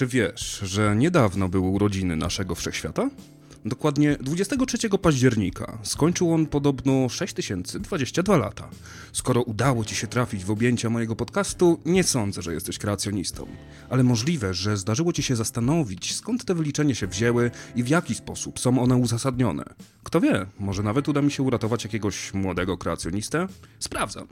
Czy wiesz, że niedawno były urodziny naszego wszechświata? Dokładnie 23 października skończył on podobno 6022 lata. Skoro udało ci się trafić w objęcia mojego podcastu, nie sądzę, że jesteś kreacjonistą. Ale możliwe, że zdarzyło ci się zastanowić, skąd te wyliczenia się wzięły i w jaki sposób są one uzasadnione. Kto wie, może nawet uda mi się uratować jakiegoś młodego kreacjonistę? Sprawdzam.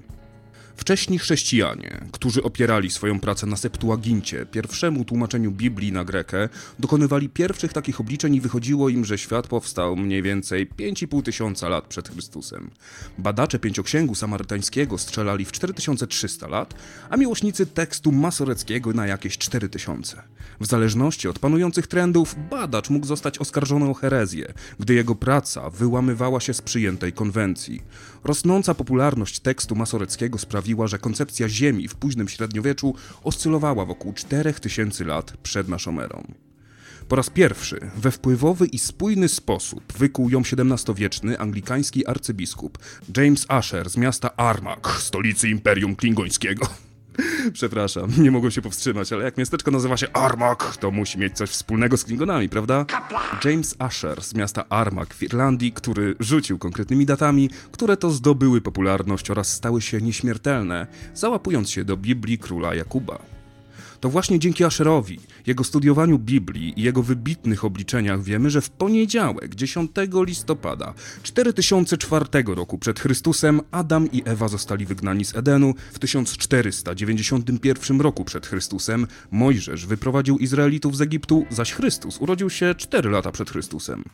Wcześni chrześcijanie, którzy opierali swoją pracę na Septuagincie, pierwszemu tłumaczeniu Biblii na grekę, dokonywali pierwszych takich obliczeń i wychodziło im, że świat powstał mniej więcej 5,5 tysiąca lat przed Chrystusem. Badacze pięcioksięgu samarytańskiego strzelali w 4300 lat, a miłośnicy tekstu masoreckiego na jakieś 4000. W zależności od panujących trendów, badacz mógł zostać oskarżony o herezję, gdy jego praca wyłamywała się z przyjętej konwencji. Rosnąca popularność tekstu masoreckiego sprawiła, że koncepcja Ziemi w późnym średniowieczu oscylowała wokół 4000 lat przed naszą erą. Po raz pierwszy we wpływowy i spójny sposób wykuł ją XVII-wieczny anglikański arcybiskup James Asher z miasta Armagh, stolicy Imperium Klingońskiego. Przepraszam, nie mogłem się powstrzymać, ale jak miasteczko nazywa się Armagh, to musi mieć coś wspólnego z Klingonami, prawda? James Asher z miasta Armagh w Irlandii, który rzucił konkretnymi datami, które to zdobyły popularność oraz stały się nieśmiertelne, załapując się do Biblii króla Jakuba. To właśnie dzięki Asherowi, jego studiowaniu Biblii i jego wybitnych obliczeniach wiemy, że w poniedziałek, 10 listopada 4004 roku przed Chrystusem Adam i Ewa zostali wygnani z Edenu. W 1491 roku przed Chrystusem Mojżesz wyprowadził Izraelitów z Egiptu, zaś Chrystus urodził się 4 lata przed Chrystusem.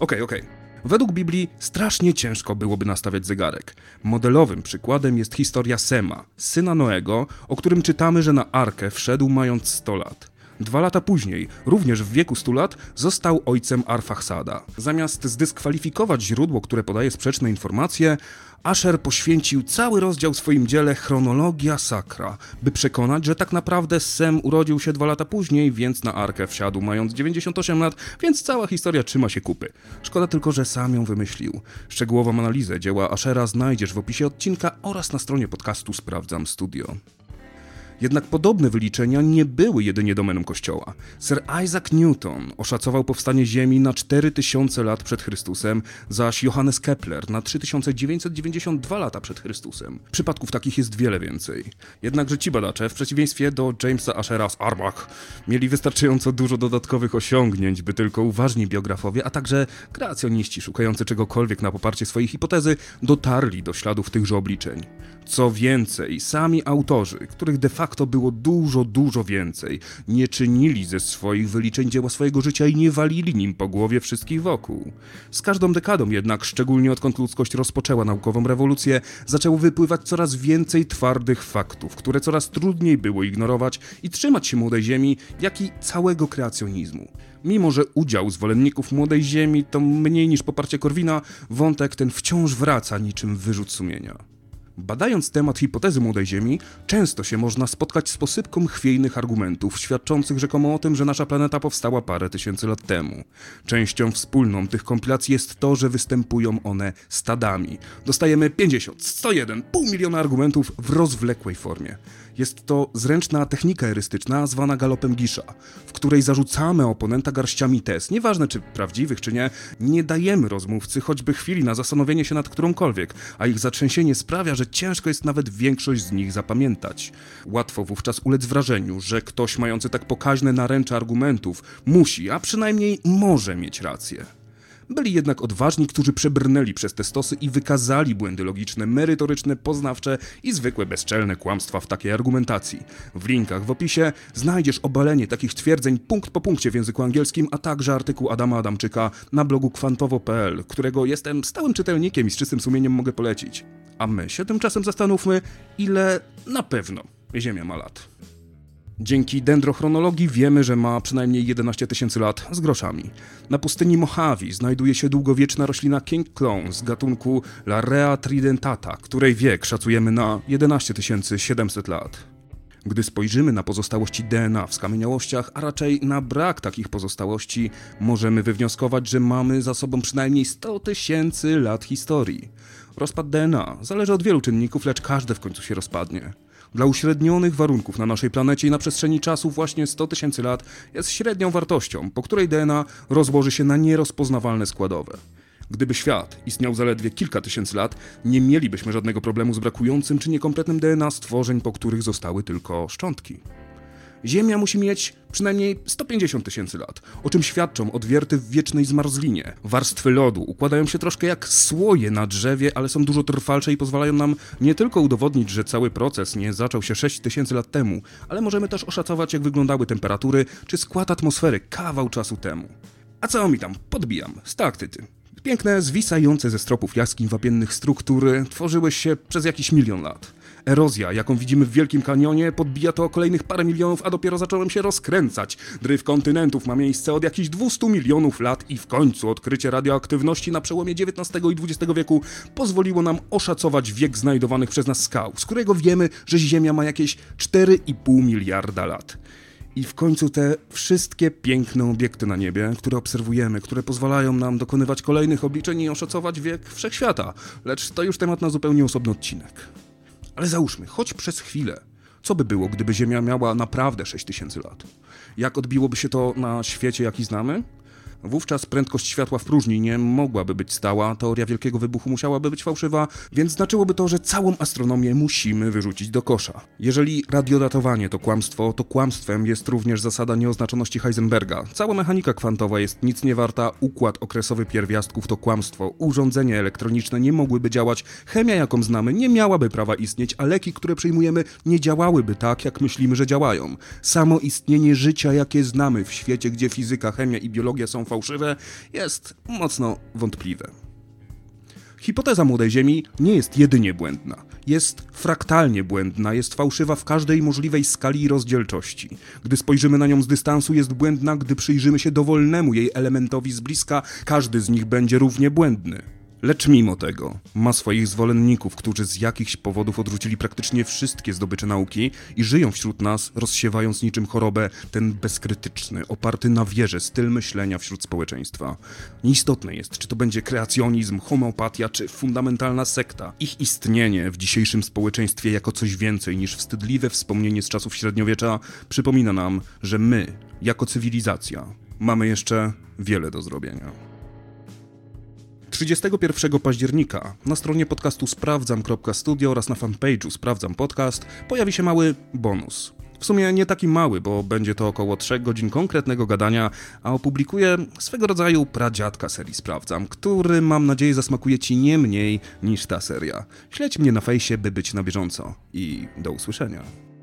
Okej, okay, okej. Okay. Według Biblii strasznie ciężko byłoby nastawiać zegarek. Modelowym przykładem jest historia Sema, syna Noego, o którym czytamy, że na arkę wszedł mając 100 lat. Dwa lata później, również w wieku 100 lat, został ojcem Arfaxada. Zamiast zdyskwalifikować źródło, które podaje sprzeczne informacje, Asher poświęcił cały rozdział w swoim dziele Chronologia Sakra, by przekonać, że tak naprawdę Sem urodził się dwa lata później, więc na arkę wsiadł mając 98 lat, więc cała historia trzyma się kupy. Szkoda tylko, że sam ją wymyślił. Szczegółową analizę dzieła Ashera znajdziesz w opisie odcinka oraz na stronie podcastu Sprawdzam Studio. Jednak podobne wyliczenia nie były jedynie domeną Kościoła. Sir Isaac Newton oszacował powstanie Ziemi na 4000 lat przed Chrystusem, zaś Johannes Kepler na 3992 lata przed Chrystusem. Przypadków takich jest wiele więcej. Jednakże ci badacze, w przeciwieństwie do Jamesa Ashera z Armagh, mieli wystarczająco dużo dodatkowych osiągnięć, by tylko uważni biografowie, a także kreacjoniści szukający czegokolwiek na poparcie swojej hipotezy, dotarli do śladów tychże obliczeń. Co więcej, sami autorzy, których de facto było dużo, dużo więcej, nie czynili ze swoich wyliczeń dzieła swojego życia i nie walili nim po głowie wszystkich wokół. Z każdą dekadą jednak, szczególnie odkąd ludzkość rozpoczęła naukową rewolucję, zaczęło wypływać coraz więcej twardych faktów, które coraz trudniej było ignorować i trzymać się młodej ziemi, jak i całego kreacjonizmu. Mimo, że udział zwolenników młodej ziemi to mniej niż poparcie Korwina, wątek ten wciąż wraca niczym wyrzut sumienia. Badając temat hipotezy młodej Ziemi, często się można spotkać z posypką chwiejnych argumentów, świadczących rzekomo o tym, że nasza planeta powstała parę tysięcy lat temu. Częścią wspólną tych kompilacji jest to, że występują one stadami. Dostajemy 50, 101, pół miliona argumentów w rozwlekłej formie. Jest to zręczna technika erystyczna zwana galopem Gisza, w której zarzucamy oponenta garściami tez, nieważne czy prawdziwych czy nie, nie dajemy rozmówcy choćby chwili na zastanowienie się nad którąkolwiek, a ich zatrzęsienie sprawia, że ciężko jest nawet większość z nich zapamiętać. Łatwo wówczas ulec wrażeniu, że ktoś mający tak pokaźne naręcze argumentów musi, a przynajmniej może mieć rację. Byli jednak odważni, którzy przebrnęli przez te stosy i wykazali błędy logiczne, merytoryczne, poznawcze i zwykłe bezczelne kłamstwa w takiej argumentacji. W linkach w opisie znajdziesz obalenie takich twierdzeń punkt po punkcie w języku angielskim, a także artykuł Adama Adamczyka na blogu kwantowo.pl, którego jestem stałym czytelnikiem i z czystym sumieniem mogę polecić. A my się tymczasem zastanówmy, ile na pewno Ziemia ma lat. Dzięki dendrochronologii wiemy, że ma przynajmniej 11 tysięcy lat z groszami. Na pustyni Mojave znajduje się długowieczna roślina King Clone z gatunku Larea tridentata, której wiek szacujemy na 11 700 lat. Gdy spojrzymy na pozostałości DNA w skamieniałościach, a raczej na brak takich pozostałości, możemy wywnioskować, że mamy za sobą przynajmniej 100 tysięcy lat historii. Rozpad DNA zależy od wielu czynników, lecz każdy w końcu się rozpadnie. Dla uśrednionych warunków na naszej planecie i na przestrzeni czasu właśnie 100 tysięcy lat jest średnią wartością, po której DNA rozłoży się na nierozpoznawalne składowe. Gdyby świat istniał zaledwie kilka tysięcy lat, nie mielibyśmy żadnego problemu z brakującym czy niekompletnym DNA stworzeń, po których zostały tylko szczątki. Ziemia musi mieć przynajmniej 150 tysięcy lat, o czym świadczą odwierty w wiecznej zmarzlinie. Warstwy lodu układają się troszkę jak słoje na drzewie, ale są dużo trwalsze i pozwalają nam nie tylko udowodnić, że cały proces nie zaczął się 6 tysięcy lat temu, ale możemy też oszacować, jak wyglądały temperatury czy skład atmosfery kawał czasu temu. A co mi tam? Podbijam. Stalaktyty. Piękne, zwisające ze stropów jaskiń wapiennych struktury tworzyły się przez jakiś milion lat. Erozja, jaką widzimy w Wielkim Kanionie, podbija to o kolejnych parę milionów, a dopiero zacząłem się rozkręcać. Dryf kontynentów ma miejsce od jakichś 200 milionów lat i w końcu odkrycie radioaktywności na przełomie XIX i XX wieku pozwoliło nam oszacować wiek znajdowanych przez nas skał, z którego wiemy, że Ziemia ma jakieś 4,5 miliarda lat. I w końcu te wszystkie piękne obiekty na niebie, które obserwujemy, które pozwalają nam dokonywać kolejnych obliczeń i oszacować wiek wszechświata. Lecz to już temat na zupełnie osobny odcinek. Ale załóżmy, choć przez chwilę, co by było, gdyby Ziemia miała naprawdę 6000 lat? Jak odbiłoby się to na świecie, jaki znamy? Wówczas prędkość światła w próżni nie mogłaby być stała, teoria wielkiego wybuchu musiałaby być fałszywa, więc znaczyłoby to, że całą astronomię musimy wyrzucić do kosza. Jeżeli radiodatowanie to kłamstwo, to kłamstwem jest również zasada nieoznaczoności Heisenberga. Cała mechanika kwantowa jest nic nie warta, układ okresowy pierwiastków to kłamstwo, urządzenia elektroniczne nie mogłyby działać, chemia jaką znamy nie miałaby prawa istnieć, a leki, które przyjmujemy nie działałyby tak, jak myślimy, że działają. Samo istnienie życia, jakie znamy w świecie, gdzie fizyka, chemia i biologia są fałszywe, jest mocno wątpliwe. Hipoteza młodej Ziemi nie jest jedynie błędna. Jest fraktalnie błędna, jest fałszywa w każdej możliwej skali i rozdzielczości. Gdy spojrzymy na nią z dystansu, jest błędna, gdy przyjrzymy się dowolnemu jej elementowi z bliska, każdy z nich będzie równie błędny. Lecz mimo tego ma swoich zwolenników, którzy z jakichś powodów odrzucili praktycznie wszystkie zdobycze nauki i żyją wśród nas, rozsiewając niczym chorobę ten bezkrytyczny, oparty na wierze styl myślenia wśród społeczeństwa. Nieistotne jest, czy to będzie kreacjonizm, homeopatia czy fundamentalna sekta. Ich istnienie w dzisiejszym społeczeństwie jako coś więcej niż wstydliwe wspomnienie z czasów średniowiecza przypomina nam, że my, jako cywilizacja, mamy jeszcze wiele do zrobienia. 31 października na stronie podcastu sprawdzam.studio oraz na fanpage'u Sprawdzam Podcast pojawi się mały bonus. W sumie nie taki mały, bo będzie to około 3 godzin konkretnego gadania, a opublikuję swego rodzaju pradziadka serii Sprawdzam, który mam nadzieję zasmakuje Ci nie mniej niż ta seria. Śledź mnie na fejsie, by być na bieżąco i do usłyszenia.